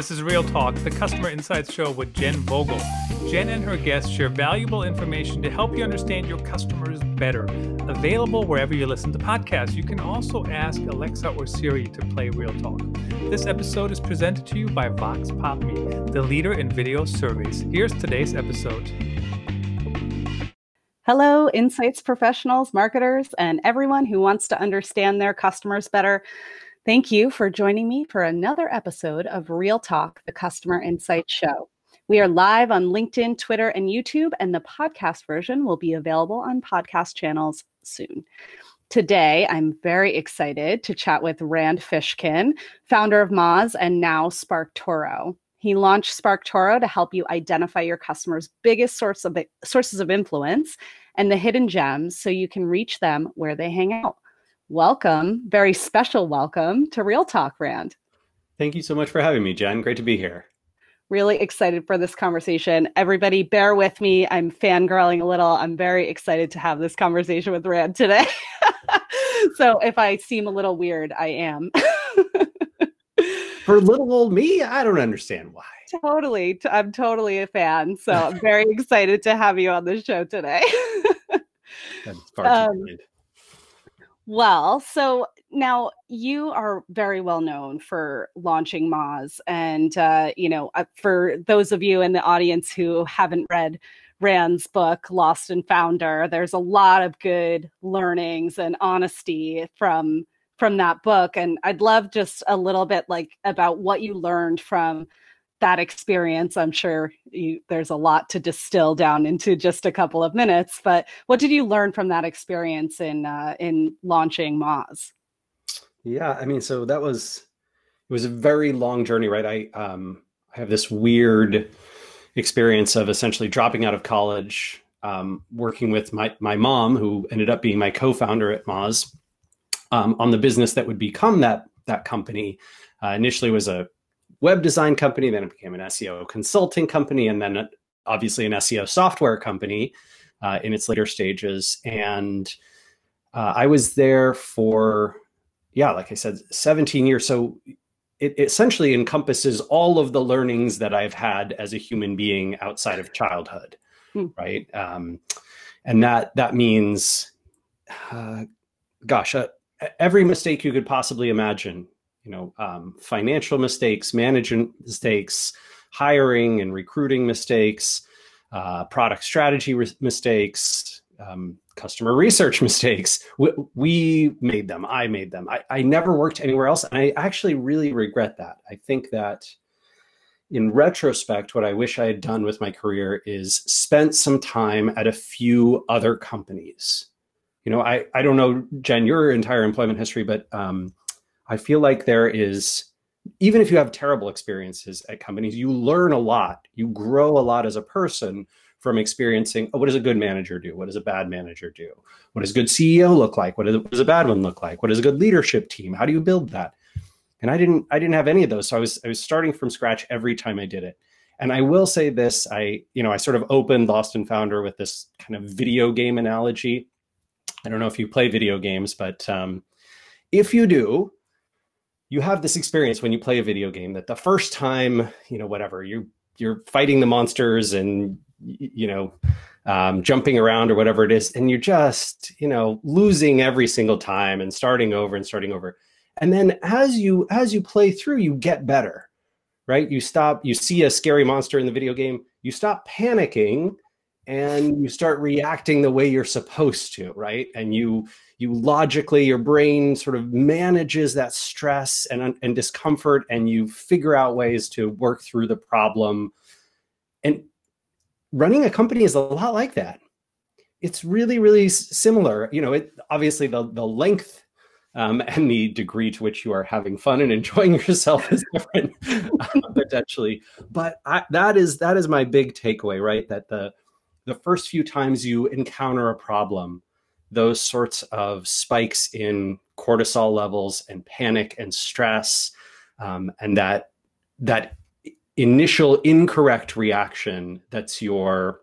This is Real Talk, the customer insights show with Jen Vogel. Jen and her guests share valuable information to help you understand your customers better. Available wherever you listen to podcasts. You can also ask Alexa or Siri to play Real Talk. This episode is presented to you by Vox Pop Me, the leader in video surveys. Here's today's episode. Hello, insights professionals, marketers, and everyone who wants to understand their customers better. Thank you for joining me for another episode of Real Talk, the Customer Insight Show. We are live on LinkedIn, Twitter, and YouTube, and the podcast version will be available on podcast channels soon. Today, I'm very excited to chat with Rand Fishkin, founder of Moz and now SparkToro. He launched SparkToro to help you identify your customers' biggest source of sources of influence and the hidden gems so you can reach them where they hang out welcome, very special welcome to Real Talk, Rand. Thank you so much for having me, Jen. Great to be here. Really excited for this conversation. Everybody, bear with me. I'm fangirling a little. I'm very excited to have this conversation with Rand today. so if I seem a little weird, I am. for little old me, I don't understand why. Totally. I'm totally a fan. So I'm very excited to have you on the show today. That's far too um, kind. Well, so now you are very well known for launching Moz, and uh, you know, uh, for those of you in the audience who haven't read Rand's book, Lost and Founder, there's a lot of good learnings and honesty from from that book, and I'd love just a little bit like about what you learned from that experience i'm sure you, there's a lot to distill down into just a couple of minutes but what did you learn from that experience in uh, in launching moz? Yeah i mean so that was it was a very long journey right? I um i have this weird experience of essentially dropping out of college um, working with my my mom who ended up being my co-founder at moz um, on the business that would become that that company. Uh, initially was a web design company, then it became an SEO consulting company, and then obviously an SEO software company uh, in its later stages. And uh, I was there for, yeah, like I said, 17 years. So it essentially encompasses all of the learnings that I've had as a human being outside of childhood, hmm. right? Um, and that that means, uh, gosh, uh, every mistake you could possibly imagine you know, um, financial mistakes, management mistakes, hiring and recruiting mistakes, uh, product strategy mistakes, um, customer research mistakes. We, we, made them. I made them. I, I never worked anywhere else. And I actually really regret that. I think that in retrospect, what I wish I had done with my career is spent some time at a few other companies. You know, I, I don't know, Jen, your entire employment history, but um, I feel like there is, even if you have terrible experiences at companies, you learn a lot. You grow a lot as a person from experiencing oh, what does a good manager do? What does a bad manager do? What does a good CEO look like? What, does a bad one look like? What does a good leadership team? How do you build that? And I didn't I didn't have any of those. So I was I was starting from scratch every time I did it. And I will say this, I, you know, I sort of opened Lost and Founder with this kind of video game analogy. I don't know if you play video games, but um, if you do, you have this experience when you play a video game that the first time, you know, whatever, you you're fighting the monsters and you know, um, jumping around or whatever it is, and you're just, you know, losing every single time and starting over and starting over. And then as you as you play through, you get better, right? You stop, you see a scary monster in the video game, you stop panicking and you start reacting the way you're supposed to, right? And you you logically your brain sort of manages that stress and, and discomfort and you figure out ways to work through the problem. And running a company is a lot like that. It's really really similar. You know it obviously the the length um, and the degree to which you are having fun and enjoying yourself is different uh, potentially. But I, that is that is my big takeaway right? That the the first few times you encounter a problem those sorts of spikes in cortisol levels and panic and stress um, and that that initial incorrect reaction that's your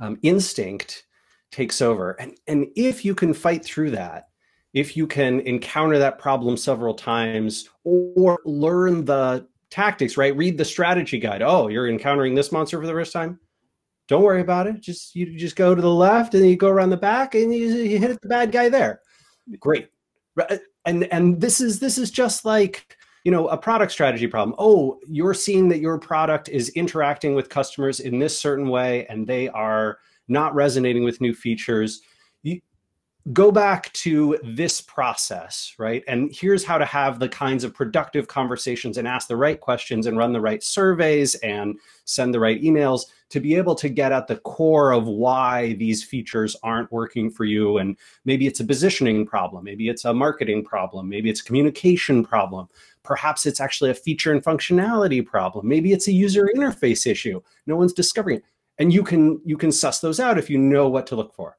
um, instinct takes over and and if you can fight through that if you can encounter that problem several times or learn the tactics, right? Read the strategy guide. Oh, you're encountering this monster for the first time. Don't worry about it. Just you just go to the left and you go around the back and you, you hit the bad guy there. Great. And and this is this is just like you know a product strategy problem oh you're seeing that your product is interacting with customers in this certain way and they are not resonating with new features go back to this process right and here's how to have the kinds of productive conversations and ask the right questions and run the right surveys and send the right emails to be able to get at the core of why these features aren't working for you and maybe it's a positioning problem maybe it's a marketing problem maybe it's a communication problem Perhaps it's actually a feature and functionality problem. Maybe it's a user interface issue. No one's discovering it. And you can you can suss those out if you know what to look for.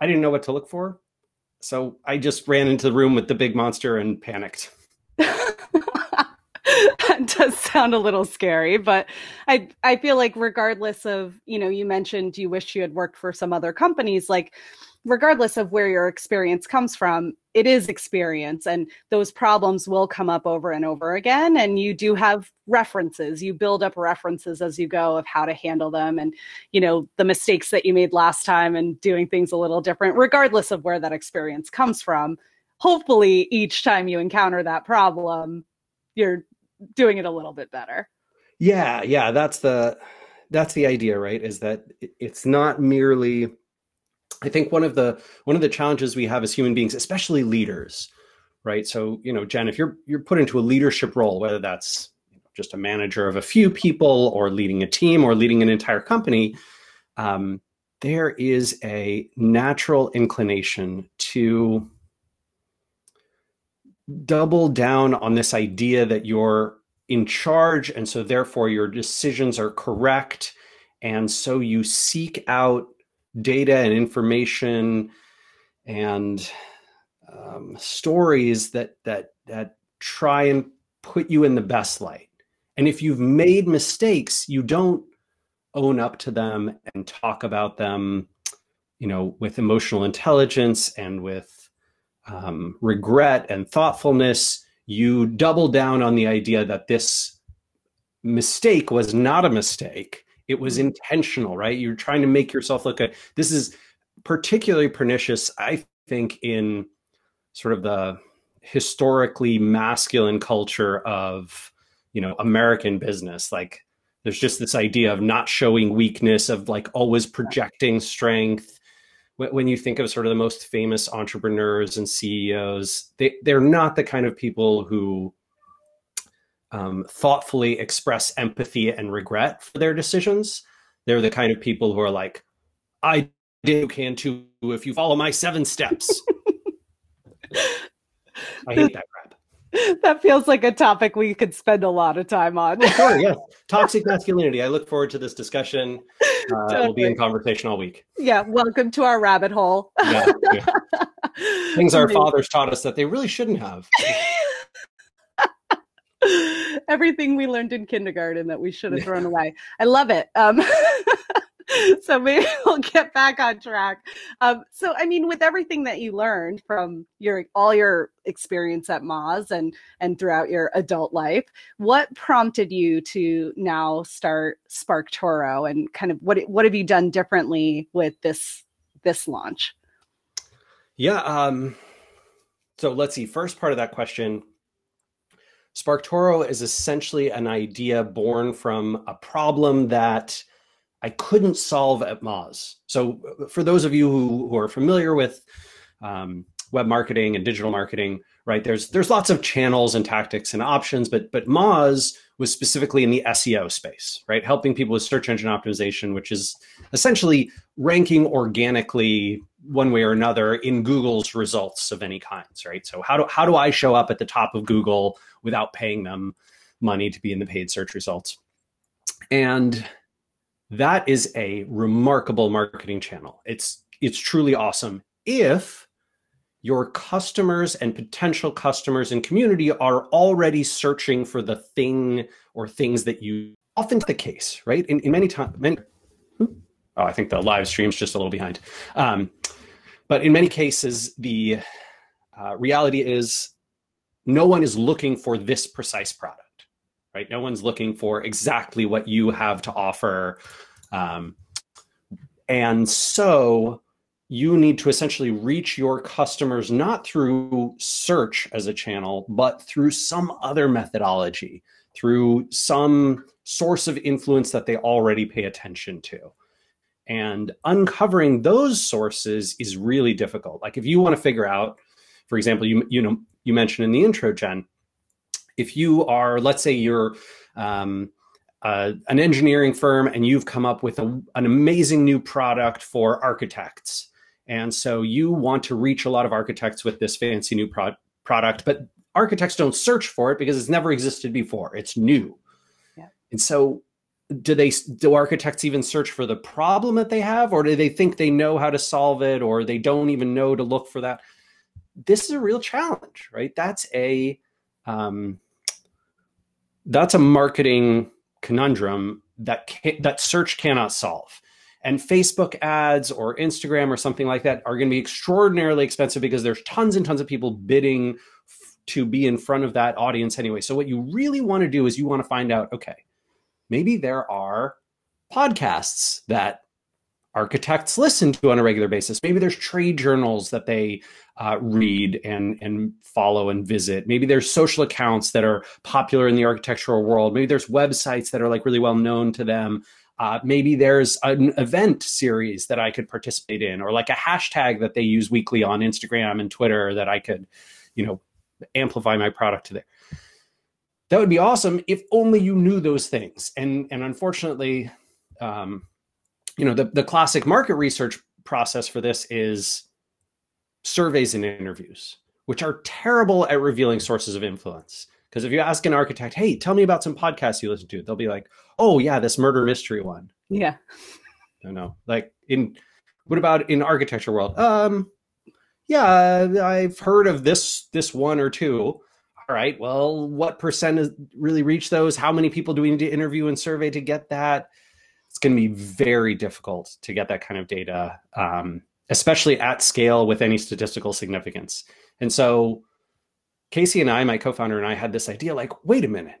I didn't know what to look for. So I just ran into the room with the big monster and panicked. that does sound a little scary, but I I feel like regardless of, you know, you mentioned you wish you had worked for some other companies like regardless of where your experience comes from, it is experience and those problems will come up over and over again. And you do have references, you build up references as you go of how to handle them and, you know, the mistakes that you made last time and doing things a little different, regardless of where that experience comes from. Hopefully, each time you encounter that problem, you're doing it a little bit better. Yeah, yeah, that's the that's the idea, right? Is that it's not merely I think one of the one of the challenges we have as human beings, especially leaders, right? So, you know, Jen, if you're you're put into a leadership role, whether that's just a manager of a few people or leading a team or leading an entire company, um, there is a natural inclination to double down on this idea that you're in charge and so therefore your decisions are correct and so you seek out data and information and um, stories that that that try and put you in the best light. And if you've made mistakes, you don't own up to them and talk about them, you know, with emotional intelligence and with um, regret and thoughtfulness. You double down on the idea that this mistake was not a mistake it was mm-hmm. intentional, right? You're trying to make yourself look at this is particularly pernicious, I think, in sort of the historically masculine culture of you know American business. Like there's just this idea of not showing weakness, of like always projecting strength. When you think of sort of the most famous entrepreneurs and CEOs, they, they're not the kind of people who um, thoughtfully express empathy and regret for their decisions. They're the kind of people who are like, I do can too if you follow my seven steps. I hate that crap. That feels like a topic we could spend a lot of time on. oh, sure, yes. Toxic masculinity. I look forward to this discussion. Uh. We'll be in conversation all week. Yeah, welcome to our rabbit hole. yeah, yeah. Things our fathers taught us that they really shouldn't have. Everything we learned in kindergarten that we should have thrown away. I love it. Um, so maybe we'll get back on track. Um, so, I mean, with everything that you learned from your all your experience at Moz and and throughout your adult life, what prompted you to now start SparkToro, and kind of what what have you done differently with this this launch? Yeah. Um, so let's see. First part of that question SparkToro is essentially an idea born from a problem that I couldn't solve at Moz. So, uh, for those of you who, who are familiar with um, web marketing and digital marketing, right? There's there's lots of channels and tactics and options, but but Moz was specifically in the SEO space, right? Helping people with search engine optimization, which is essentially ranking organically one way or another in Google's results of any kinds, right? So how do how do I show up at the top of Google without paying them money to be in the paid search results? And that is a remarkable marketing channel. It's it's truly awesome if your customers and potential customers and community are already searching for the thing or things that you often the case, right? In, in many times, many, oh, I think the live stream's just a little behind. Um, but in many cases, the uh, reality is no one is looking for this precise product, right? No one's looking for exactly what you have to offer. Um, and so you need to essentially reach your customers not through search as a channel, but through some other methodology, through some source of influence that they already pay attention to. And uncovering those sources is really difficult. Like if you want to figure out, for example, you you know you mentioned in the intro, Jen, if you are, let's say you're um, uh, an engineering firm and you've come up with a, an amazing new product for architects. And so you want to reach a lot of architects with this fancy new pro- product, but architects don't search for it because it's never existed before. It's new. Yeah. And so do they do architects even search for the problem that they have or do they think they know how to solve it or they don't even know to look for that? This is a real challenge, right? That's a um, that's a marketing conundrum that can, that search cannot solve. And Facebook ads or Instagram or something like that are going to be extraordinarily expensive because there's tons and tons of people bidding f- to be in front of that audience anyway. So what you really want to do is you want to find out, okay, maybe there are podcasts that architects listen to on a regular basis. Maybe there's trade journals that they uh, read and and follow and visit. Maybe there's social accounts that are popular in the architectural world. Maybe there's websites that are like really well known to them. Uh, maybe there's an event series that I could participate in, or like a hashtag that they use weekly on Instagram and Twitter that I could, you know, amplify my product to there. That would be awesome if only you knew those things. And and unfortunately, um, you know, the, the classic market research process for this is surveys and interviews, which are terrible at revealing sources of influence. Because if you ask an architect, hey, tell me about some podcasts you listen to, they'll be like, oh, yeah, this murder mystery one. Yeah. I know. Like, in what about in architecture world? Um, yeah, I've heard of this this one or two. All right. Well, what percent is really reach those? How many people do we need to interview and survey to get that? it's going to be very difficult to get that kind of data, um, especially at scale with any statistical significance. And so Casey and I, my co-founder and I had this idea like, wait a minute.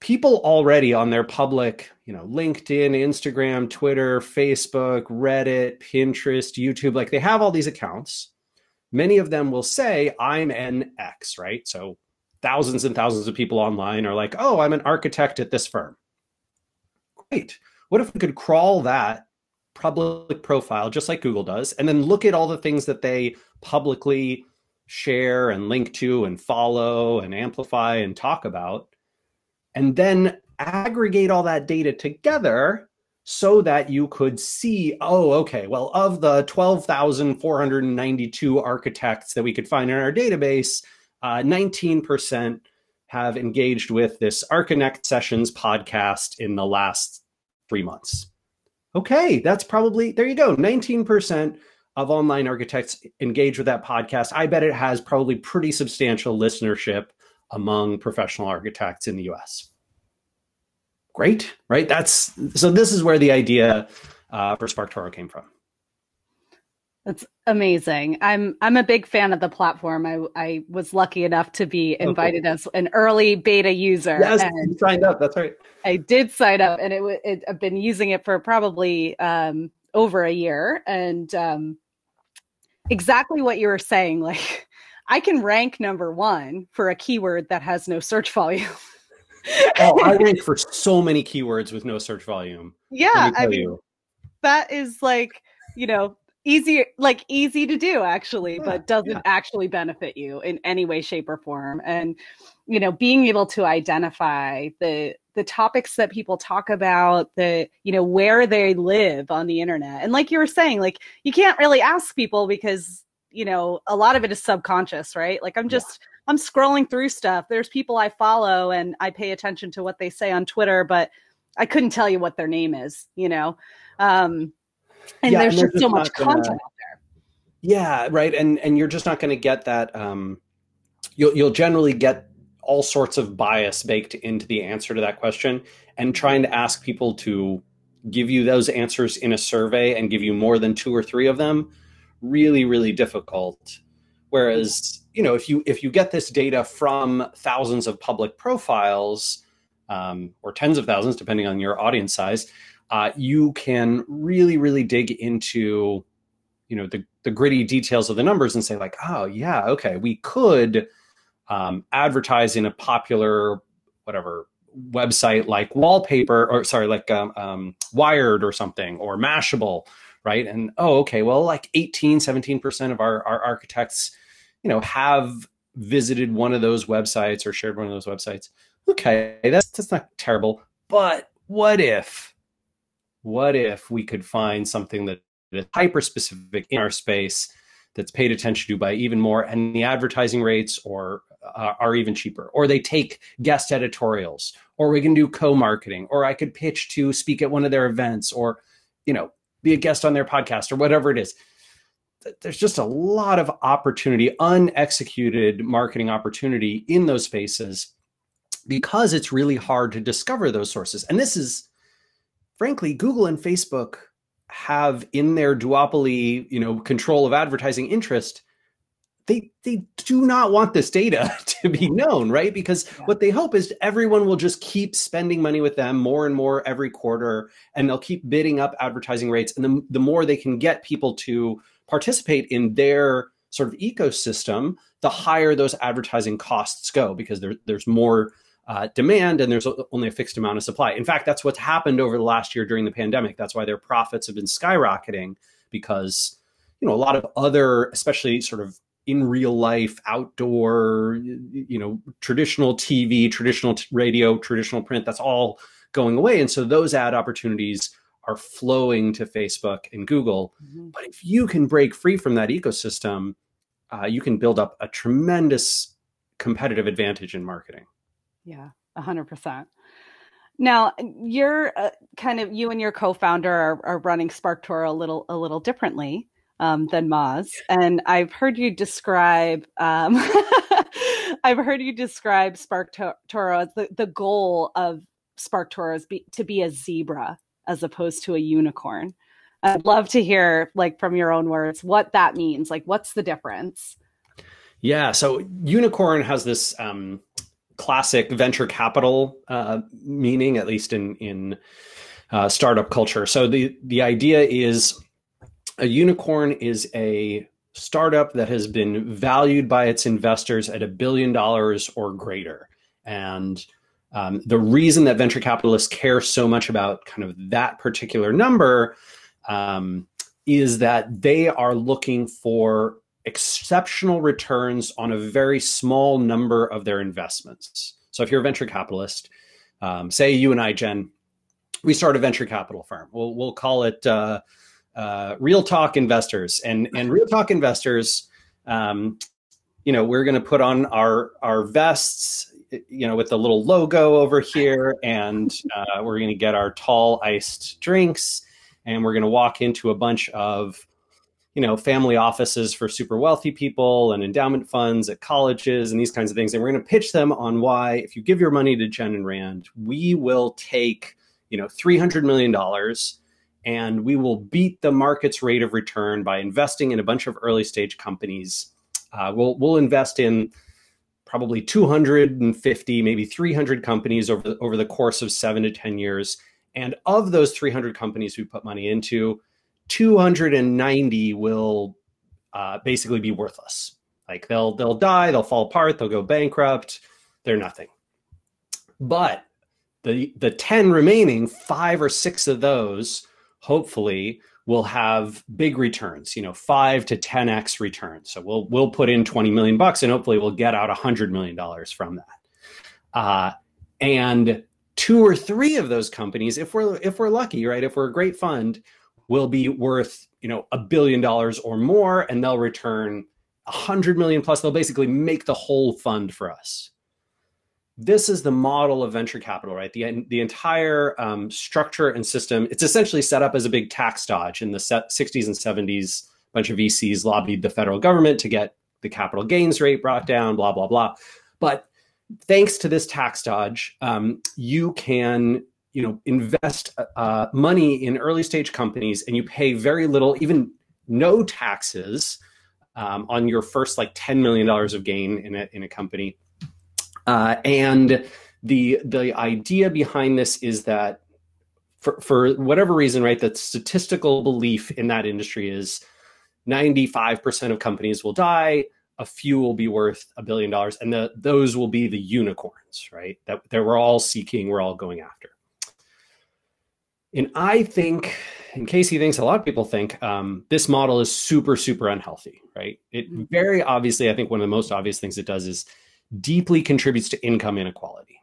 People already on their public, you know, LinkedIn, Instagram, Twitter, Facebook, Reddit, Pinterest, YouTube, like they have all these accounts. Many of them will say, I'm an X, right? So thousands and thousands of people online are like, oh, I'm an architect at this firm. Great. What if we could crawl that public profile just like Google does and then look at all the things that they publicly share and link to and follow and amplify and talk about and then aggregate all that data together so that you could see oh okay well of the 12,492 architects that we could find in our database uh, 19% have engaged with this Archinect Sessions podcast in the last three months. Okay, that's probably, there you go, 19% of online architects engage with that podcast. I bet it has probably pretty substantial listenership among professional architects in the US. Great, right? That's so. This is where the idea uh, for SparkToro came from. That's amazing. I'm I'm a big fan of the platform. I I was lucky enough to be invited as an early beta user. Yes, and signed up. That's right. I did sign up, and it, it I've been using it for probably um, over a year, and um, exactly what you were saying. Like, I can rank number one for a keyword that has no search volume. oh, I rank for so many keywords with no search volume. Yeah, I mean, you. that is like you know easy like easy to do actually yeah, but doesn't yeah. actually benefit you in any way shape or form and you know being able to identify the the topics that people talk about the you know where they live on the internet. And like you were saying like you can't really ask people because you know a lot of it is subconscious right? Like i'm just yeah. i'm scrolling through stuff. There's people i follow and i pay attention to what they say on twitter but i couldn't tell you what their name is you know? Um and yeah, there's and just so much gonna, content out there. Yeah right and and you're just not going to get that um you'll you'll generally get all sorts of bias baked into the answer to that question and trying to ask people to give you those answers in a survey and give you more than two or three of them really really difficult. Whereas you know if you if you get this data from thousands of public profiles um, or tens of thousands, depending on your audience size, uh, you can really, really dig into, you know, the, the gritty details of the numbers and say like, oh yeah, okay, we could um, advertise in a popular, whatever website like Wallpaper or sorry, like um, um, Wired or something or Mashable, right? And oh, okay, well, like 18, 17% of our, our architects, you know, have visited one of those websites or shared one of those websites. Okay, that's that's not terrible. But what if, what if we could find something that is hyper specific in our space that's paid attention to by even more, and the advertising rates or uh, are even cheaper, or they take guest editorials, or we can do co-marketing, or I could pitch to speak at one of their events, or you know, be a guest on their podcast, or whatever it is there's just a lot of opportunity, unexecuted marketing opportunity in those spaces because it's really hard to discover those sources. And this is, frankly, Google and Facebook have in their duopoly, you know, control of advertising interest. They they do not want this data to be mm-hmm. known, right? Because yeah. what they hope is everyone will just keep spending money with them more and more every quarter, and they'll keep bidding up advertising rates. And the, the more they can get people to participate in their sort of ecosystem, the higher those advertising costs go because there, there's more uh, demand and there's only a fixed amount of supply. In fact, that's what's happened over the last year during the pandemic. That's why their profits have been skyrocketing because you know a lot of other, especially sort of in real life, outdoor, you know, traditional TV, traditional radio, traditional print. That's all going away, and so those ad opportunities are flowing to Facebook and Google. Mm-hmm. But if you can break free from that ecosystem, uh, you can build up a tremendous competitive advantage in marketing. Yeah, 100%. Now, you're uh, kind of you and your co-founder are, are running SparkToro a little a little differently um, than Moz, and I've heard you describe um, I've heard you describe SparkToro as the, the goal of SparkToro is be, to be a zebra as opposed to a unicorn. I'd love to hear, like, from your own words, what that means. Like, what's the difference? Yeah. So, unicorn has this um, classic venture capital uh, meaning, at least in in uh, startup culture. So, the the idea is a unicorn is a startup that has been valued by its investors at a billion dollars or greater, and um, the reason that venture capitalists care so much about kind of that particular number um, is that they are looking for exceptional returns on a very small number of their investments. So if you're a venture capitalist, um, say you and I, Jen, we start a venture capital firm. We'll we'll call it uh, uh, Real Talk Investors, and and Real Talk Investors. Um, you know, we're going to put on our our vests you know, with the little logo over here, and uh, we're going to get our tall iced drinks, and we're going to walk into a bunch of, you know, family offices for super wealthy people and endowment funds at colleges and these kinds of things, and we're going to pitch them on why, if you give your money to Jen and Rand, we will take, you know, three hundred million dollars. And we will beat the market's rate of return by investing in a bunch of early stage companies. Uh, we'll we'll invest in probably 250, maybe 300 companies over over the course of seven to 10 years. And of those 300 companies we put money into, 290 will uh, basically be worthless. Like they'll they'll die, they'll fall apart, they'll go bankrupt, they're nothing. But the the 10 remaining, five or six of those, hopefully, will have big returns, you know, five to 10x returns. So we'll we'll put in 20 million bucks and hopefully we'll get out 100 million dollars from that. Uh, and two or three of those companies, if we're if we're lucky, right, if we're a great fund, will be worth you know a billion dollars or more, and they'll return a 100 million plus. They'll basically make the whole fund for us this is the model of venture capital, right? The, the entire um, structure and system, it's essentially set up as a big tax dodge. In the 60s and 70s, a bunch of VCs lobbied the federal government to get the capital gains rate brought down, blah, blah, blah. But thanks to this tax dodge, um, you can you know invest uh, money in early stage companies and you pay very little, even no taxes um, on your first like $10 million of gain in a, in a company uh, and the the idea behind this is that for, for whatever reason, right, that statistical belief in that industry is 95% of companies will die, a few will be worth a billion dollars, and the, those will be the unicorns, right? That, that we're all seeking, we're all going after. And I think, and Casey thinks, a lot of people think um, this model is super, super unhealthy, right? It mm-hmm. very obviously, I think one of the most obvious things it does is deeply contributes to income inequality,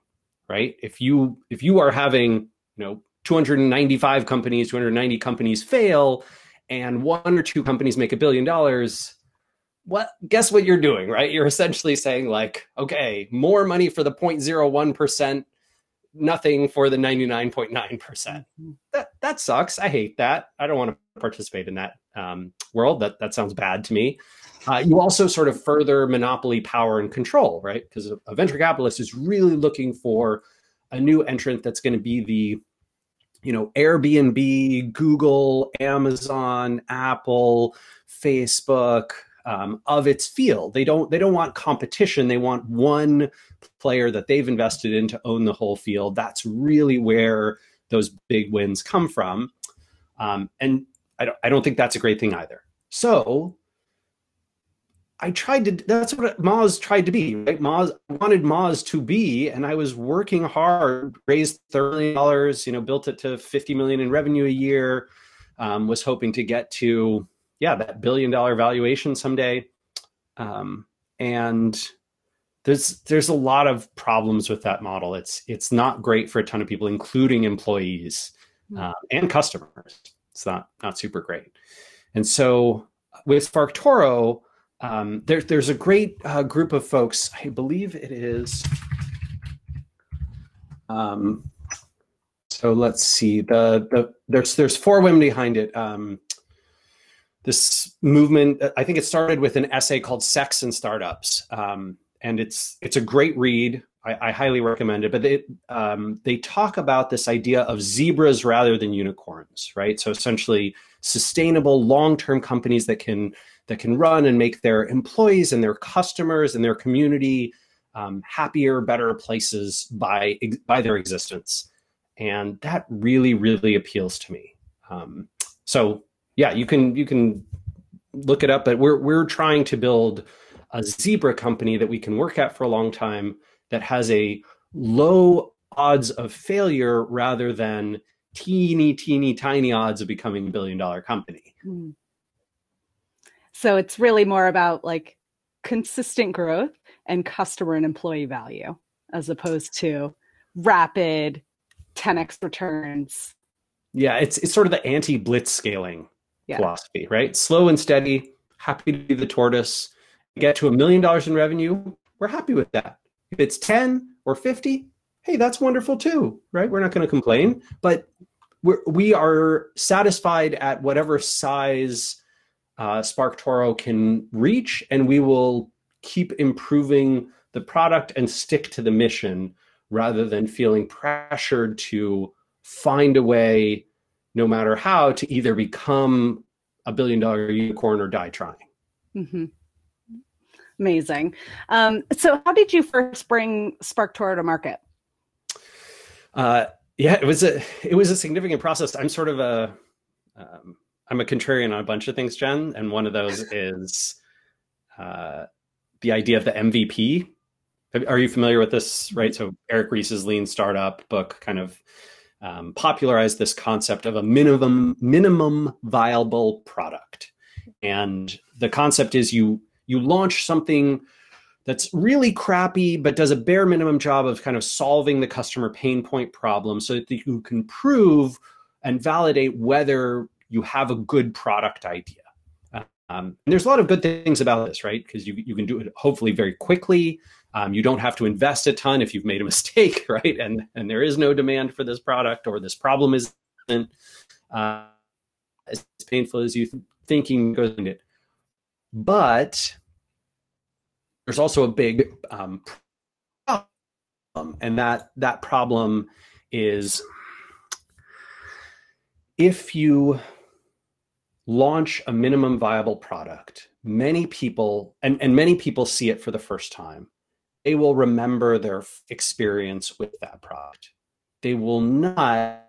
right? If you if you are having, you know, 295 companies, 290 companies fail, and one or two companies make a billion dollars, what guess what you're doing, right? You're essentially saying like, okay, more money for the 0.01%, nothing for the 99.9%. mm-hmm. That that sucks. I hate that. I don't want to participate in that um, world. That that sounds bad to me. Uh, you also sort of further monopoly power and control, right? Because a, a venture capitalist is really looking for a new entrant that's going to be the you know airbnb google amazon apple facebook um, of its field they don't they don't want competition they want one player that they've invested in to own the whole field that's really where those big wins come from um, and I don't, I don't think that's a great thing either so I tried to. That's what Moz tried to be. Right? Moz wanted Moz to be, and I was working hard. Raised thirty million dollars. You know, built it to fifty million in revenue a year. Um, was hoping to get to yeah that billion dollar valuation someday. Um, and there's there's a lot of problems with that model. It's it's not great for a ton of people, including employees uh, and customers. It's not not super great. And so with SparkToro um, there, there's a great uh, group of folks. I believe it is. Um, so let's see. The the there's there's four women behind it. Um, this movement, I think it started with an essay called "Sex and Startups," um, and it's it's a great read. I, I highly recommend it. But they um, they talk about this idea of zebras rather than unicorns, right? So essentially, sustainable long term companies that can that can run and make their employees and their customers and their community um, happier, better places by by their existence, and that really, really appeals to me. Um, so yeah, you can you can look it up, but we're we're trying to build a zebra company that we can work at for a long time that has a low odds of failure rather than teeny, teeny, tiny odds of becoming a billion dollar company. Mm. So it's really more about like consistent growth and customer and employee value as opposed to rapid 10x returns. Yeah, it's it's sort of the anti-blitzscaling yeah. philosophy, right? Slow and steady, happy to be the tortoise. Get to a million dollars in revenue, we're happy with that. If it's 10 or 50, hey, that's wonderful too, right? We're not going to complain, but we're, we are satisfied at whatever size uh, SparkToro can reach, and we will keep improving the product and stick to the mission rather than feeling pressured to find a way, no matter how, to either become a billion dollar unicorn or die trying. Mm-hmm. Amazing. Um, so, how did you first bring SparkToro to market? Uh, yeah, it was a it was a significant process. I'm sort of a um, I'm a contrarian on a bunch of things, Jen, and one of those is uh, the idea of the MVP. Are you familiar with this? Right. So Eric Ries's Lean Startup book kind of um, popularized this concept of a minimum minimum viable product, and the concept is you you launch something that's really crappy but does a bare minimum job of kind of solving the customer pain point problem so that you can prove and validate whether you have a good product idea. Um, there's a lot of good things about this, right? Because you, you can do it hopefully very quickly. Um, you don't have to invest a ton if you've made a mistake, right? And and there is no demand for this product or this problem isn't uh, as painful as you th- thinking goes into it. But there's also a big um, problem, and that that problem is if you launch a minimum viable product, many people, and, and many people see it for the first time, they will remember their experience with that product. They will not,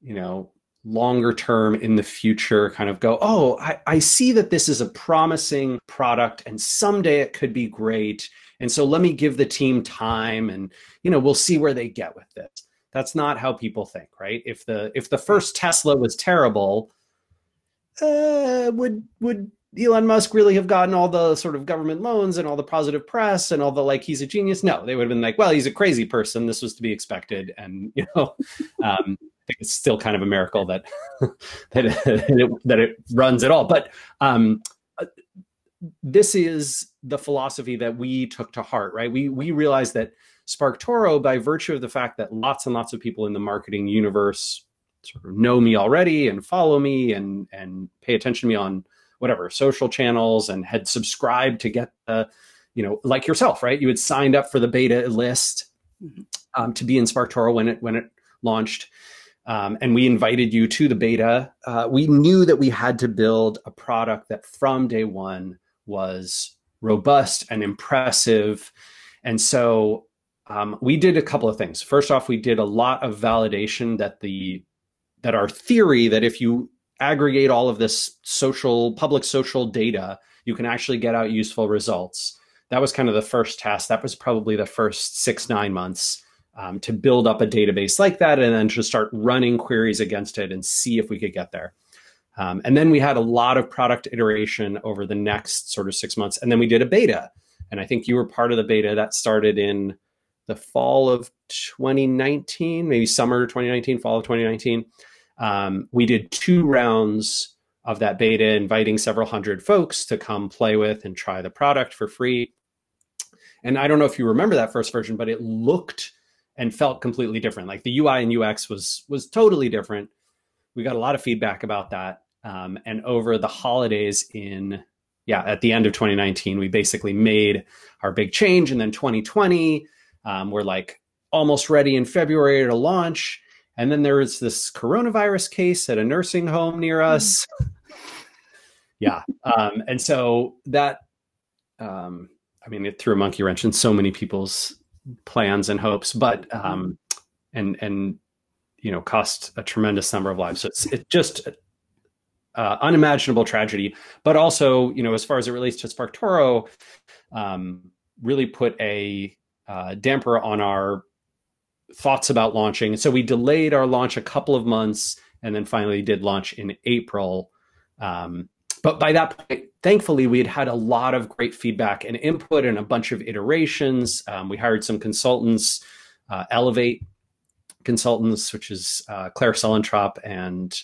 you know, longer term in the future kind of go, oh, I, I see that this is a promising product and someday it could be great. And so let me give the team time and, you know, we'll see where they get with this. That's not how people think, right? If the if the first Tesla was terrible, uh, would would Elon Musk really have gotten all the sort of government loans and all the positive press and all the like he's a genius? No, they would have been like, well, he's a crazy person. This was to be expected, and you know, um, it's still kind of a miracle that that it, that it runs at all. But um, uh, this is the philosophy that we took to heart, right? We we realized that SparkToro, by virtue of the fact that lots and lots of people in the marketing universe sort of know me already and follow me and and pay attention to me on whatever social channels and had subscribed to get the you know like yourself right? You had signed up for the beta list mm-hmm. um, to be in SparkToro when it when it launched. Um, and we invited you to the beta. Uh, we knew that we had to build a product that from day one was robust and impressive. And so um, we did a couple of things. First off we did a lot of validation that the that our theory that if you aggregate all of this social public social data you can actually get out useful results. That was kind of the first test that was probably the first six nine months um, to build up a database like that and then to start running queries against it and see if we could get there. Um, and then we had a lot of product iteration over the next sort of six months. And then we did a beta. And i think you were part of the beta that started in the fall of 2019 maybe summer 2019 fall of 2019 um, we did two rounds of that beta, inviting several hundred folks to come play with and try the product for free. And I don't know if you remember that first version, but it looked and felt completely different. Like the UI and UX was was totally different. We got a lot of feedback about that. Um, and over the holidays in yeah at the end of 2019 we basically made our big change and then 2020 um, we're like almost ready in february to launch and then there was this coronavirus case at a nursing home near hmm. us. yeah. Um, and so that, um, I mean, it threw a monkey wrench in so many people's plans and hopes, but, hmm. um, and, and, you know, cost a tremendous number of lives. So it's, it's just uh, unimaginable tragedy, but also, you know, as far as it relates to SparkToro, um, really put a uh, damper on our thoughts about launching. So we delayed our launch a couple of months and then finally did launch in April. Um, but by that point, thankfully, we had had a lot of great feedback and input and a bunch of iterations. Um, we hired some consultants, uh, Elevate consultants, which is uh, Claire Suellentrop and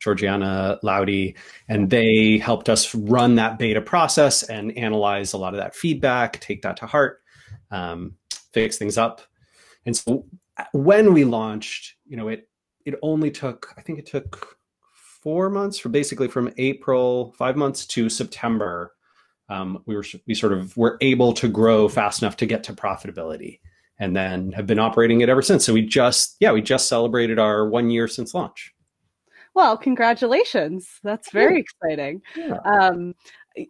Georgiana Laudy, and they helped us run that beta process and analyze a lot of that feedback, take that to heart, um, fix things up. And so when we launched, you know, it it only took I think it took four months for basically from April, five months to September. Um, we were we sort of were able to grow fast enough to get to profitability, and then have been operating it ever since. So we just yeah we just celebrated our one year since launch. Well, congratulations! That's very exciting. Yeah. Um,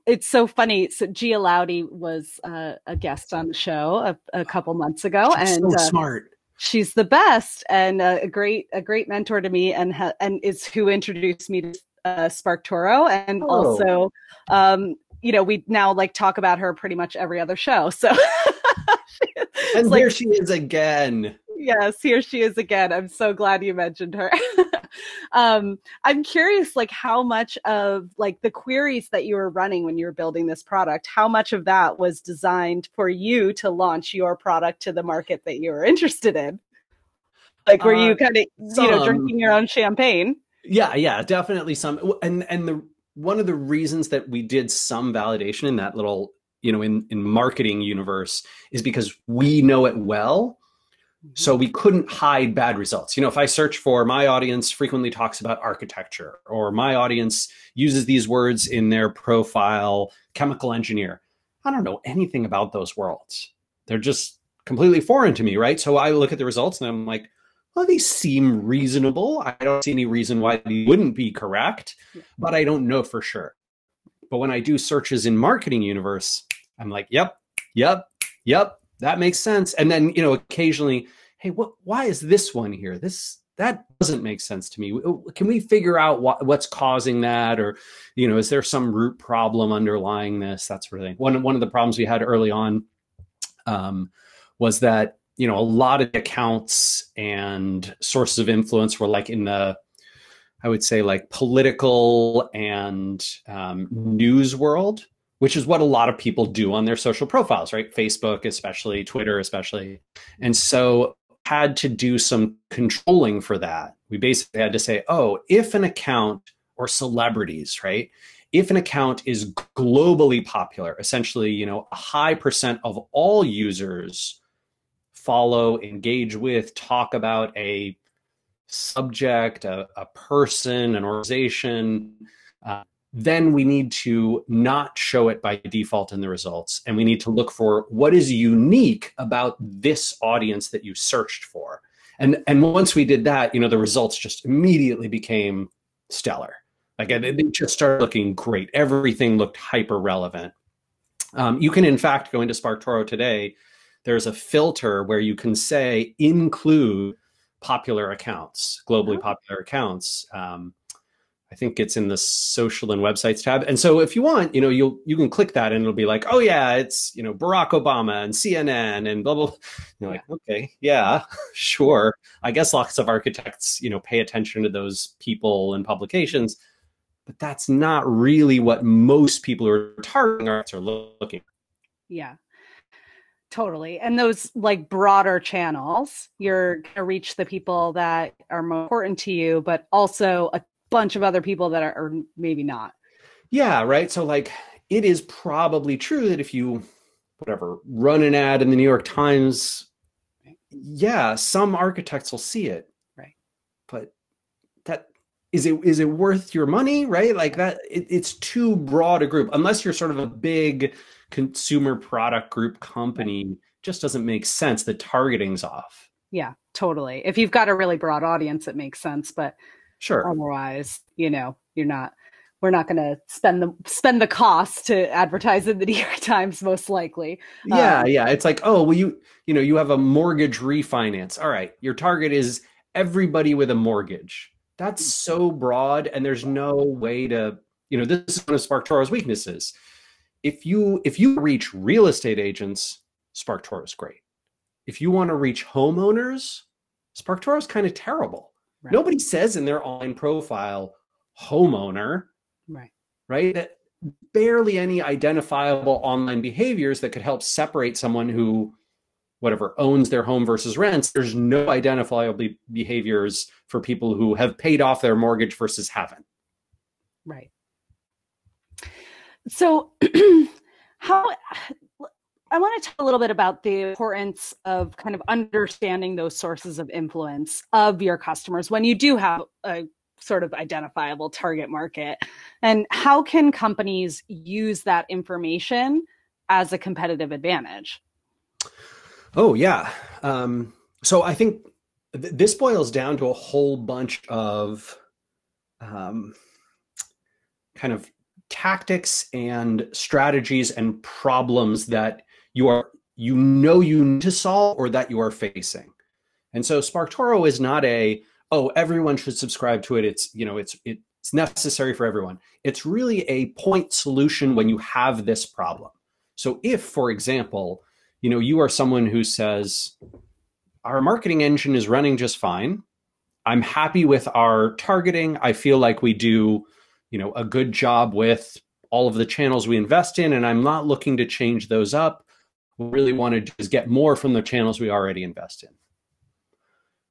it's so funny. So Gia Laudy was uh, a guest on the show a, a couple months ago, She's and so uh, smart she's the best and a great a great mentor to me and ha- and is who introduced me to uh, SparkToro and oh. also um you know we now like talk about her pretty much every other show so and like, here she is again yes here she is again i'm so glad you mentioned her um, I'm curious, like how much of like the queries that you were running when you were building this product, how much of that was designed for you to launch your product to the market that you were interested in? Like, were uh, you kind of you know drinking your own champagne? Yeah, yeah, definitely some. And and the one of the reasons that we did some validation in that little you know in in marketing universe is because we know it well so we couldn't hide bad results. You know, if I search for my audience frequently talks about architecture or my audience uses these words in their profile, chemical engineer, I don't know anything about those worlds. They're just completely foreign to me, right? So I look at the results and I'm like, well, these seem reasonable. I don't see any reason why they wouldn't be correct, but I don't know for sure. But when I do searches in marketing universe, I'm like, yep, yep, yep, that makes sense. And then, you know, occasionally, hey, what why is this one here? This that doesn't make sense to me. Can we figure out what, what's causing that, or you know, is there some root problem underlying this? That sort of thing. One one of the problems we had early on um, was that you know a lot of accounts and sources of influence were like in the I would say like political and um, news world, which is what a lot of people do on their social profiles, right? Facebook, especially Twitter, especially, and so had to do some controlling for that. We basically had to say, oh, if an account or celebrities, right? If an account is globally popular, essentially, you know, a high percent of all users follow, engage with, talk about a subject, a, a person, an organization, uh, then we need to not show it by default in the results. And we need to look for what is unique about this audience that you searched for. And, and once we did that, you know, the results just immediately became stellar. Like it, just started looking great. Everything looked hyper relevant. Um, you can, in fact, go into SparkToro today. There's a filter where you can say include popular accounts, globally oh. popular accounts. Um, I think it's in the social and websites tab. And so if you want, you know, you'll you can click that and it'll be like, oh yeah, it's you know Barack Obama and CNN and blah blah. You're like, okay, yeah, sure. I guess lots of architects, you know, pay attention to those people and publications, but that's not really what most people who are targeting arts are looking. Yeah. Totally. And those like broader channels, you're going to reach the people that are more important to you, but also a bunch of other people that are, or maybe not. Yeah, right. So like it is probably true that if you whatever run an ad in the New York Times, yeah, some architects will see it. Right. But that is it is it worth your money, right? Like that it, it's too broad a group unless you're sort of a big consumer product group company just doesn't make sense the targeting's off. Yeah, totally. If you've got a really broad audience it makes sense, but Sure. Otherwise, you know, you're not we're not going to spend the spend the cost to advertise in the New York Times most likely. Yeah, um, yeah, it's like, "Oh, well you you know, you have a mortgage refinance. All right, your target is everybody with a mortgage." That's mm. so broad and there's no way to, you know, this is one of SparkToro's weaknesses. If you if you reach real estate agents, SparkToro is great. If you want to reach homeowners, SparkToro is kind of terrible Right. Nobody says in their online profile homeowner. Right. Right. That barely any identifiable online behaviors that could help separate someone who whatever owns their home versus rents there's no identifiable behaviors for people who have paid off their mortgage versus haven't right so how I want to talk a little bit about the importance of kind of understanding those sources of influence of your customers when you do have a sort of identifiable target market. And how can companies use that information as a competitive advantage? Oh, yeah. Um, so I think th- this boils down to a whole bunch of um, kind of tactics and strategies and problems that you are you know you need to solve or that you are facing. And so SparkToro is not a oh everyone should subscribe to it. It's you know it's it's necessary for everyone. It's really a point solution when you have this problem. So if for example, you know you are someone who says our marketing engine is running just fine. I'm happy with our targeting. I feel like we do, you know, a good job with all of the channels we invest in and I'm not looking to change those up really want to do is get more from the channels we already invest in.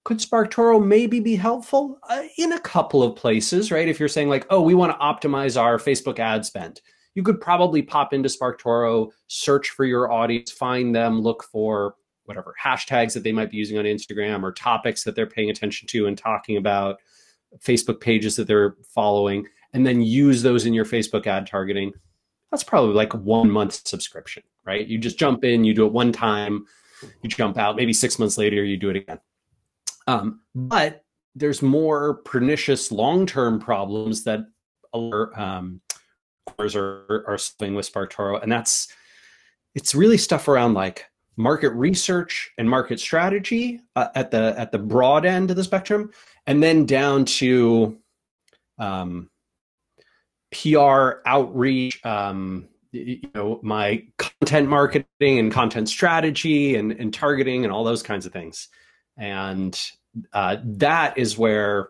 Could SparkToro maybe be helpful uh, in a couple of places, right? If you're saying like, oh, we want to optimize our Facebook ad spend, you could probably pop into SparkToro, search for your audience, find them, look for whatever hashtags that they might be using on Instagram or topics that they're paying attention to and talking about, Facebook pages that they're following, and then use those in your Facebook ad targeting that's probably like one month subscription, right? You just jump in, you do it one time, you jump out, maybe six months later, you do it again. Um, but there's more pernicious long-term problems that um, are, are solving with SparkToro, and that's it's really stuff around like market research and market strategy uh, at the at the broad end of the spectrum, and then down to um, PR outreach, um, you know, my content marketing and content strategy and, and targeting and all those kinds of things. And uh, that is where,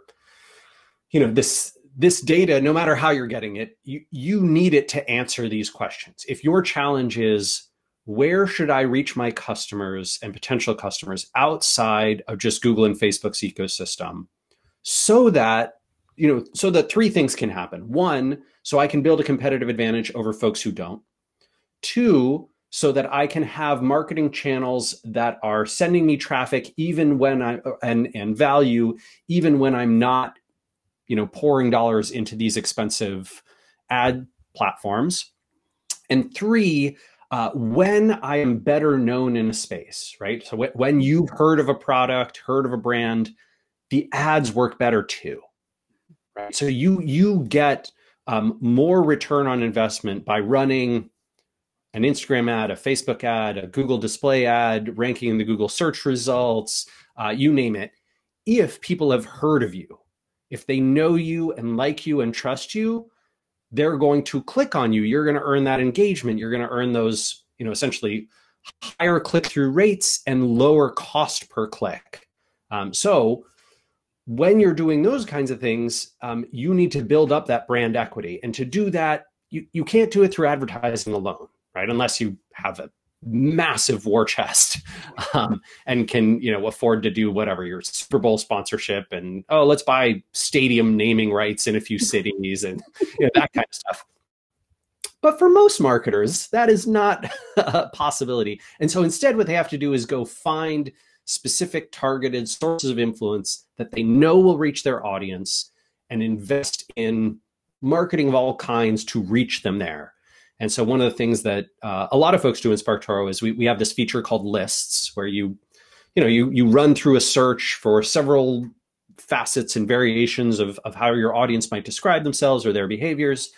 you know, this this data, no matter how you're getting it, you, you need it to answer these questions. If your challenge is where should I reach my customers and potential customers outside of just Google and Facebook's ecosystem so that you know so that three things can happen. One, so I can build a competitive advantage over folks who don't. Two, so that I can have marketing channels that are sending me traffic even when I and and value even when I'm not you know pouring dollars into these expensive ad platforms. And three, uh, when I am better known in a space, right? So when you've heard of a product, heard of a brand, the ads work better too, right? So you you get um, more return on investment by running an Instagram ad, a Facebook ad, a Google display ad, ranking in the Google search results, uh, you name it. If people have heard of you, if they know you and like you and trust you, they're going to click on you. You're going to earn that engagement. You're going to earn those, you know, essentially higher click through rates and lower cost per click. Um, so when you're doing those kinds of things, um, you need to build up that brand equity. And to do that, you, you can't do it through advertising alone, right? Unless you have a massive war chest um, and can you know afford to do whatever your Super Bowl sponsorship and oh let's buy stadium naming rights in a few cities and you know, that kind of stuff. But for most marketers, that is not a possibility. And so instead, what they have to do is go find specific targeted sources of influence that they know will reach their audience and invest in marketing of all kinds to reach them there. And so one of the things that uh, a lot of folks do in SparkToro is we, we have this feature called lists where you, you know, you, you run through a search for several facets and variations of, of how your audience might describe themselves or their behaviors.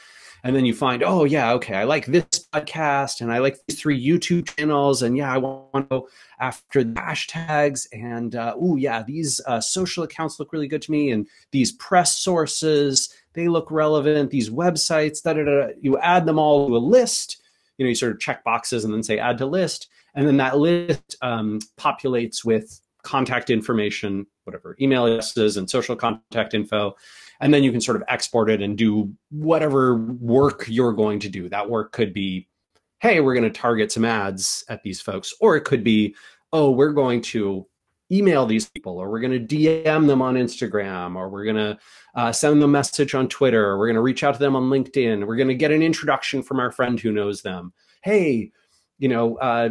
And then you find, oh yeah, okay, I like this podcast and I like these three YouTube channels. And yeah, I want to go after the hashtags. And uh, oh yeah, these uh, social accounts look really good to me. And these press sources they look relevant. These websites, da, da, da, you add them all to a list. You know, you sort of check boxes and then say add to list, and then that list um, populates with contact information, whatever email addresses and social contact info, and then you can sort of export it and do whatever work you're going to do. That work could be, hey, we're going to target some ads at these folks, or it could be, oh, we're going to email these people or we're going to dm them on instagram or we're going to uh, send them a message on twitter or we're going to reach out to them on linkedin we're going to get an introduction from our friend who knows them. Hey you know uh,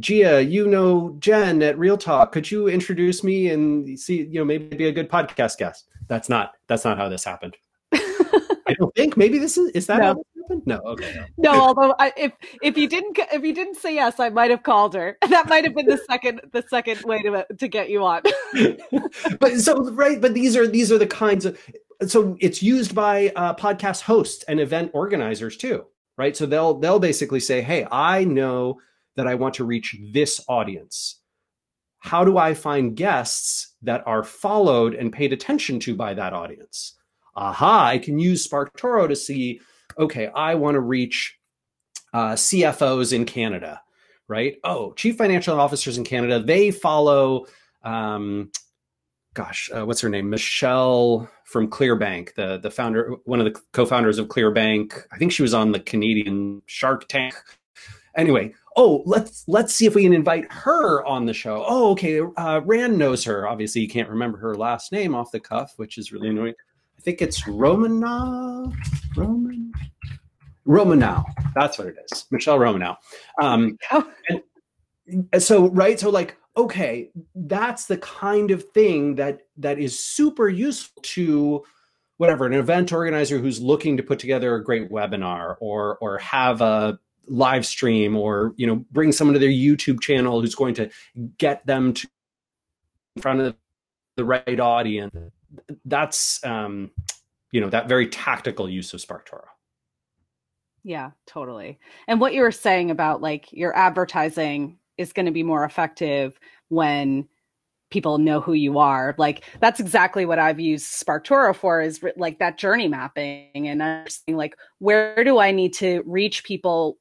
gia you know jen at real talk. Could you introduce me and see you know maybe be a good podcast guest? That's not that's not how this happened i don't think maybe this is is that no. how happened? No, okay. No, no although I, if if you didn't if you didn't say yes, I might have called her. That might have been the second the second way to to get you on. but so right, but these are these are the kinds of so it's used by uh, podcast hosts and event organizers too, right? So they'll they'll basically say, "Hey, I know that I want to reach this audience." How do I find guests that are followed and paid attention to by that audience? aha, I can use SparkToro to see okay, I want to reach uh, CFOs in Canada, right? Oh, chief financial officers in Canada, they follow, um, gosh, uh, what's her name? Michelle from Clearbanc, the the founder, one of the co-founders of Clearbanc. I think she was on the Canadian Shark Tank. Anyway, oh, let's let's see if we can invite her on the show. Oh, okay, uh, Rand knows her. Obviously, you can't remember her last name off the cuff, which is really annoying. I think it's Romanov. Roman. Romanow. That's what it is. Michelle Romanow. Um, and so, right. So like, okay, that's the kind of thing that that is super useful to whatever an event organizer who's looking to put together a great webinar or or have a live stream or you know bring someone to their YouTube channel who's going to get them to in front of the right audience that's um, you know that very tactical use of SparkToro. Yeah, totally. And what you were saying about like your advertising is going to be more effective when people know who you are. Like that's exactly what I've used SparkToro for is like that journey mapping and understanding like where do I need to reach people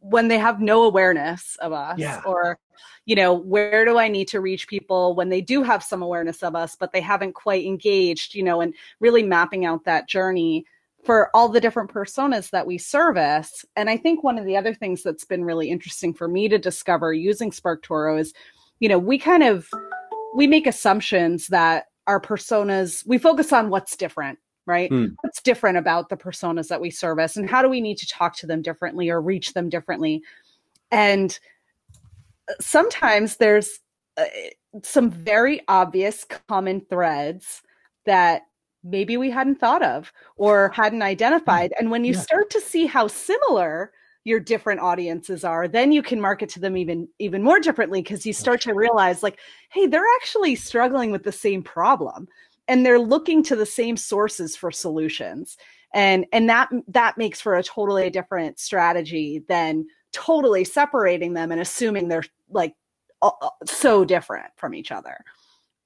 when they have no awareness of us yeah. or you know where do i need to reach people when they do have some awareness of us but they haven't quite engaged you know and really mapping out that journey for all the different personas that we service and i think one of the other things that's been really interesting for me to discover using SparkToro is you know we kind of we make assumptions that our personas we focus on what's different right? Mm. What's different about the personas that we service and how do we need to talk to them differently or reach them differently? And uh, sometimes there's uh, some very obvious common threads that maybe we hadn't thought of or hadn't identified. And when you yeah. start to see how similar your different audiences are then you can market to them even even more differently because you start to realize like hey they're actually struggling with the same problem and they're looking to the same sources for solutions. And and that that makes for a totally different strategy than totally separating them and assuming they're like so different from each other.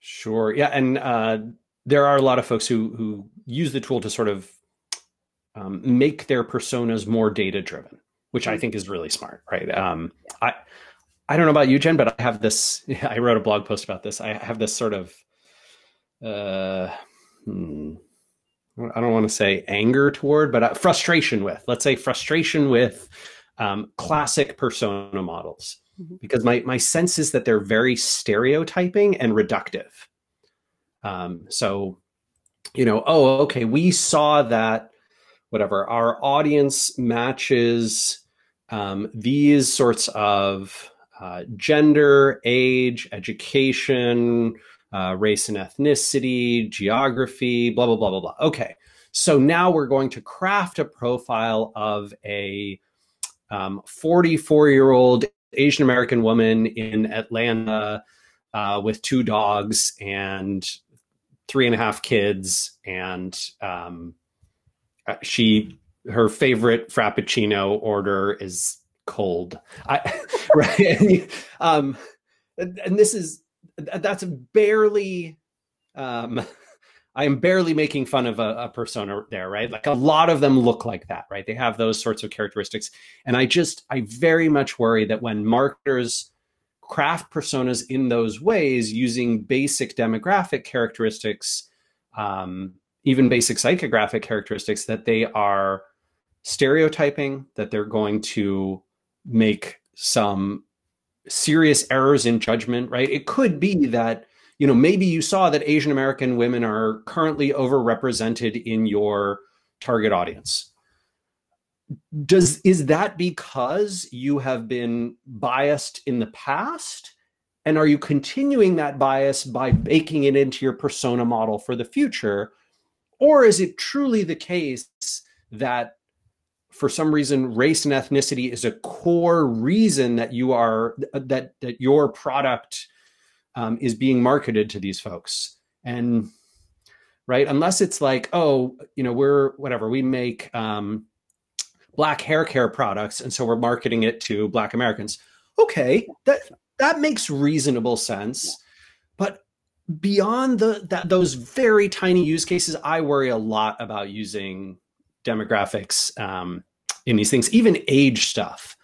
Sure. Yeah and uh, there are a lot of folks who who use the tool to sort of um, make their personas more data driven which i mm. think is really smart right? Um, i i don't know about you jen but i have this i wrote a blog post about this. I have this sort of uh, hmm, I don't want to say anger toward, but uh, frustration with, let's say frustration with um, classic persona models, mm-hmm. because my, my sense is that they're very stereotyping and reductive. Um, so, you know, oh, okay, we saw that, whatever, our audience matches um, these sorts of uh, gender, age, education, uh, race and ethnicity, geography, blah, blah, blah, blah, blah. Okay. So now we're going to craft a profile of a 44 um, year old Asian American woman in Atlanta uh, with two dogs and three and a half kids. And um, uh, she, her favorite Frappuccino order is cold. I, right. and, um, and this is, that's barely um I am barely making fun of a, a, persona there, right? Like a lot of them look like that, right? They have those sorts of characteristics. And I just, I very much worry that when marketers craft personas in those ways using basic demographic characteristics, um, even basic psychographic characteristics, that they are stereotyping, that they're going to make some serious errors in judgment, right? It could be that, you know, maybe you saw that Asian American women are currently overrepresented in your target audience. Does is that because you have been biased in the past? And are you continuing that bias by baking it into your persona model for the future? Or is it truly the case that for some reason race and ethnicity is a core reason that you are that that your product um, is being marketed to these folks. And right unless it's like oh you know we're whatever we make um, black hair care products and so we're marketing it to black americans. Okay that that makes reasonable sense. But beyond the that those very tiny use cases i worry a lot about using demographics um, in these things, even age stuff,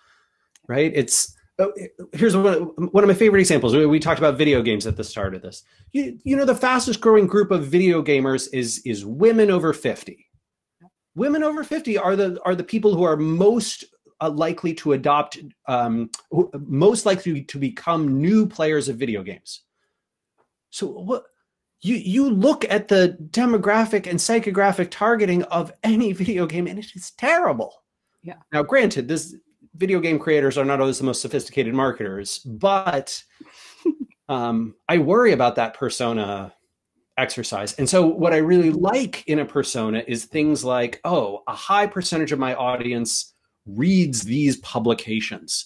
right? It's oh, here's one, of my favorite examples. We talked about video games at the start of this. You, you know, the fastest growing group of video gamers is is women over 50. Women over 50 are the are the people who are most uh, likely to adopt, um, most likely to become new players of video games. So what? You you look at the demographic and psychographic targeting of any video game and it is terrible. Yeah. Now granted this video game creators are not always the most sophisticated marketers but um, i worry about that persona exercise. And so what i really like in a persona is things like oh a high percentage of my audience reads these publications.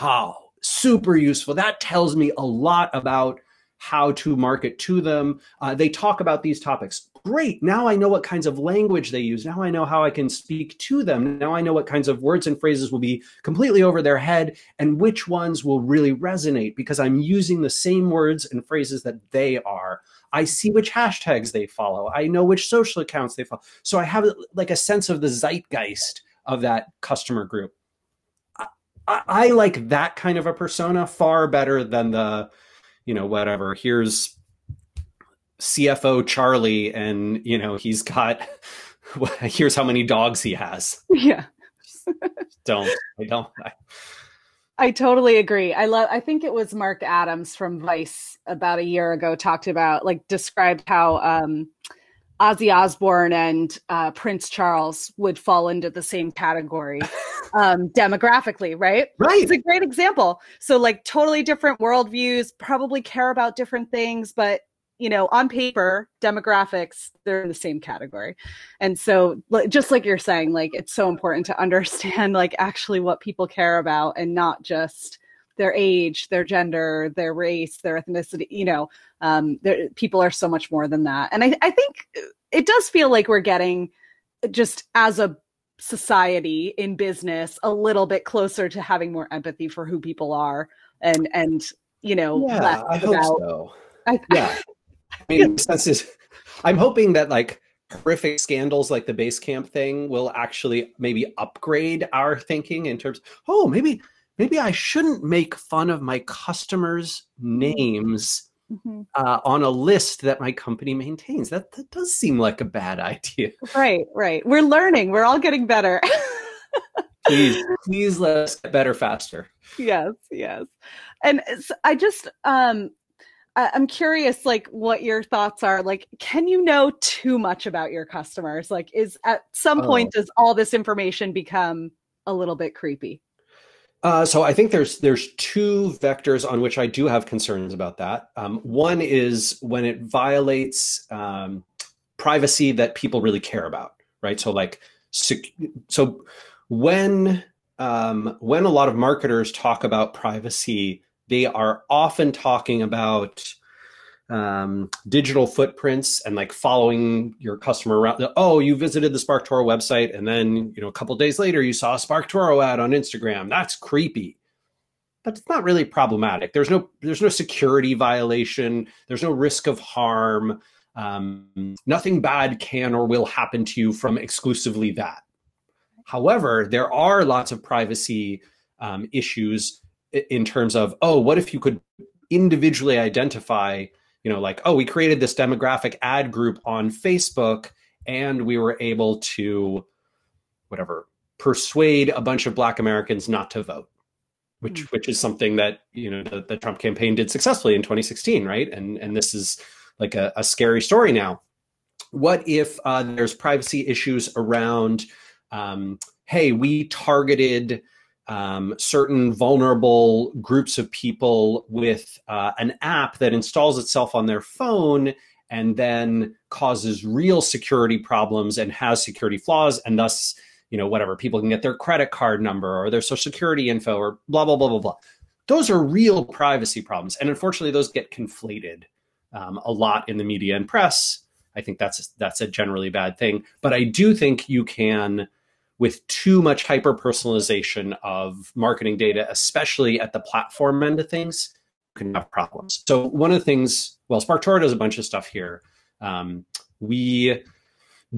Oh super useful. That tells me a lot about how to market to them. Uh, they talk about these topics. great. Now I know what kinds of language they use. Now I know how I can speak to them. Now I know what kinds of words and phrases will be completely over their head and which ones will really resonate because I'm using the same words and phrases that they are. I see which hashtags they follow. I know which social accounts they follow. So I have like a sense of the zeitgeist of that customer group. I, I like that kind of a persona far better than the, you know, whatever. Here's CFO Charlie, and you know he's got. Here's how many dogs he has. Yeah. don't I don't. I, I totally agree. I love I think it was Mark Adams from Vice about a year ago talked about like described how um Ozzy Osbourne and uh, Prince Charles would fall into the same category um, demographically, right? Right. It's a great example. So, like, totally different worldviews, probably care about different things, but you know, on paper, demographics, they're in the same category. And so, just like you're saying, like, it's so important to understand, like, actually what people care about and not just their age, their gender, their race, their ethnicity. You know, um, people are so much more than that. And I, I think it does feel like we're getting just as a society in business a little bit closer to having more empathy for who people are and and you know yeah i hope about, so I, yeah I mean, sense is, I'm hoping that like horrific scandals like the Basecamp thing will actually maybe upgrade our thinking in terms. Oh, maybe maybe I shouldn't make fun of my customers' names mm-hmm. uh, on a list that my company maintains. That that does seem like a bad idea. Right, right. We're learning. We're all getting better. please, please let us get better faster. Yes, yes. And I just um I'm curious, like, what your thoughts are. Like, can you know too much about your customers? Like, is at some oh. point does all this information become a little bit creepy? Uh, so I think there's there's two vectors on which I do have concerns about that. Um, one is when it violates um, privacy that people really care about, right? So like, so when um, when a lot of marketers talk about privacy they are often talking about um, digital footprints and like following your customer around. Oh, you visited the SparkToro website, and then you know a couple days later you saw a SparkToro ad on Instagram. That's creepy, but it's not really problematic. There's no there's no security violation. There's no risk of harm. Um, nothing bad can or will happen to you from exclusively that. However, there are lots of privacy um, issues in terms of oh what if you could individually identify you know like oh we created this demographic ad group on facebook and we were able to whatever persuade a bunch of black americans not to vote which mm. which is something that you know the, the, trump campaign did successfully in 2016 right and and this is like a, a scary story now what if uh, there's privacy issues around um, hey we targeted um, certain vulnerable groups of people with uh, an app that installs itself on their phone and then causes real security problems and has security flaws and thus you know whatever people can get their credit card number or their social security info or blah blah blah blah blah. Those are real privacy problems and unfortunately those get conflated um, a lot in the media and press. I think that's that's a generally bad thing but i do think you can with too much hyper personalization of marketing data, especially at the platform end of things, you can have problems. So one of the things, well, SparkToro does a bunch of stuff here. Um, we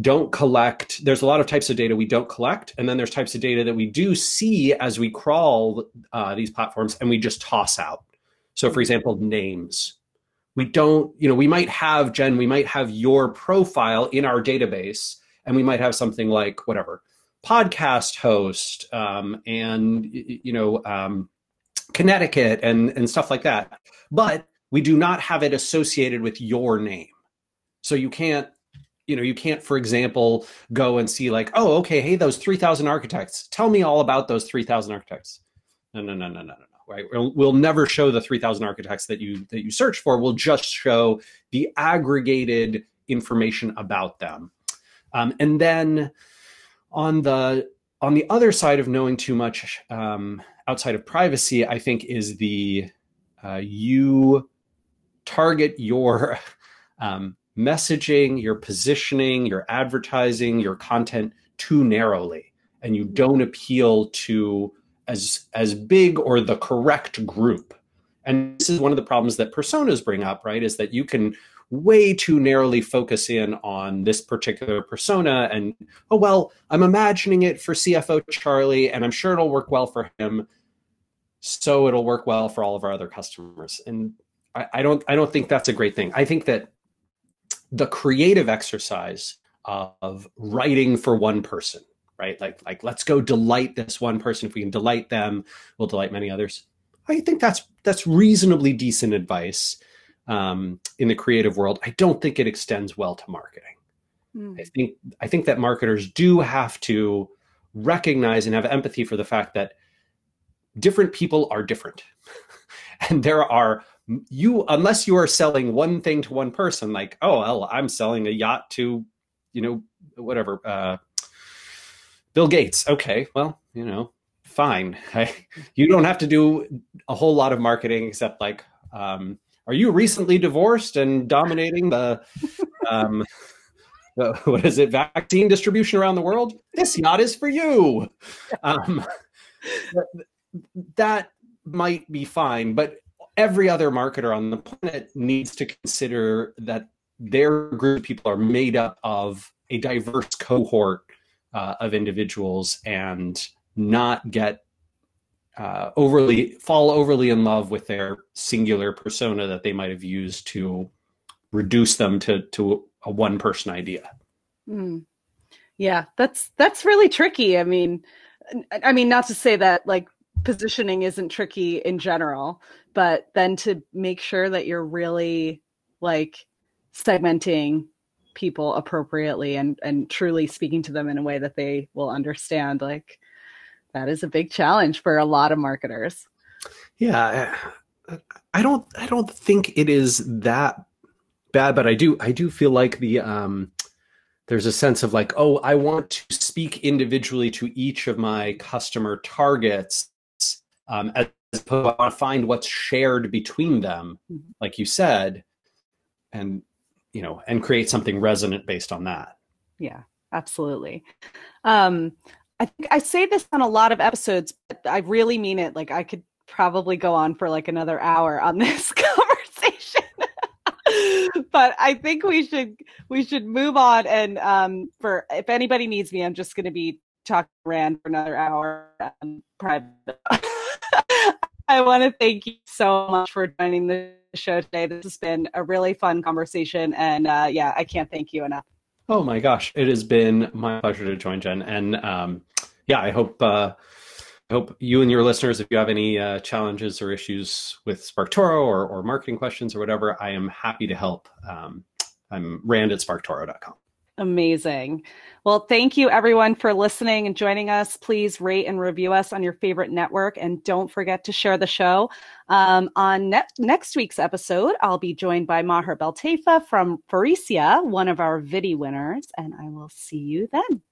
don't collect, there's a lot of types of data we don't collect. And then there's types of data that we do see as we crawl uh, these platforms and we just toss out. So for example, names. We don't, you know, we might have, Jen, we might have your profile in our database and we might have something like whatever, podcast host um, and you know um, Connecticut and and stuff like that. But we do not have it associated with your name, so you can't you know you can't for example go and see like oh okay hey those 3000 architects. Tell me all about those 3000 architects. No no no no no no right? We'll, we'll never show the 3000 architects that you that you search for. We'll just show the aggregated information about them. Um, and then on the on the other side of knowing too much um, outside of privacy, I think is the uh, you target your um, messaging, your positioning, your advertising, your content too narrowly, and you don't appeal to as as big or the correct group. And this is one of the problems that personas bring up, right? Is that you can way too narrowly focus in on this particular persona and oh well i'm imagining it for cfo charlie and i'm sure it'll work well for him. So it'll work well for all of our other customers. And I, I don't i don't think that's a great thing. I think that the creative exercise of writing for one person right? Like like let's go delight this one person. If we can delight them we'll delight many others. I think that's that's reasonably decent advice um, in the creative world. I don't think it extends well to marketing. Mm. I think I think that marketers do have to recognize and have empathy for the fact that different people are different, and there are you unless you are selling one thing to one person, like oh well, I'm selling a yacht to, you know, whatever. Uh, Bill Gates. Okay, well, you know, fine. I, you don't have to do a whole lot of marketing except like um, are you recently divorced and dominating the um, what is it vaccine distribution around the world? This yacht is for you. Um, that might be fine but every other marketer on the planet needs to consider that their group of people are made up of a diverse cohort uh, of individuals and not get uh, overly fall overly in love with their singular persona that they might have used to reduce them to to a one person idea. Mm. Yeah, that's that's really tricky. I mean, I mean, not to say that like positioning isn't tricky in general, but then to make sure that you're really like segmenting people appropriately and and truly speaking to them in a way that they will understand like that is a big challenge for a lot of marketers. Yeah, I don't I don't think it is that bad, but I do I do feel like the um there's a sense of like, oh, I want to speak individually to each of my customer targets um, as opposed to I want to find what's shared between them, mm-hmm. like you said, and you know, and create something resonant based on that. Yeah, absolutely. Um, I think I say this on a lot of episodes, but I really mean it. Like I could probably go on for like another hour on this conversation. but I think we should we should move on and um for if anybody needs me, I'm just gonna be talking Rand for another hour um, private. I want to thank you so much for joining the show today. This has been a really fun conversation and uh yeah, I can't thank you enough. Oh my gosh, it has been my pleasure to join Jen, and um, yeah, I hope uh, I hope you and your listeners, if you have any uh, challenges or issues with SparkToro or, or marketing questions or whatever, I am happy to help. Um, I'm Rand at SparkToro.com. Amazing. Well, thank you everyone for listening and joining us. Please rate and review us on your favorite network and don't forget to share the show. Um, on ne- next week's episode, I'll be joined by Maher Beltafa from Pharesia, one of our VIDI winners, and I will see you then.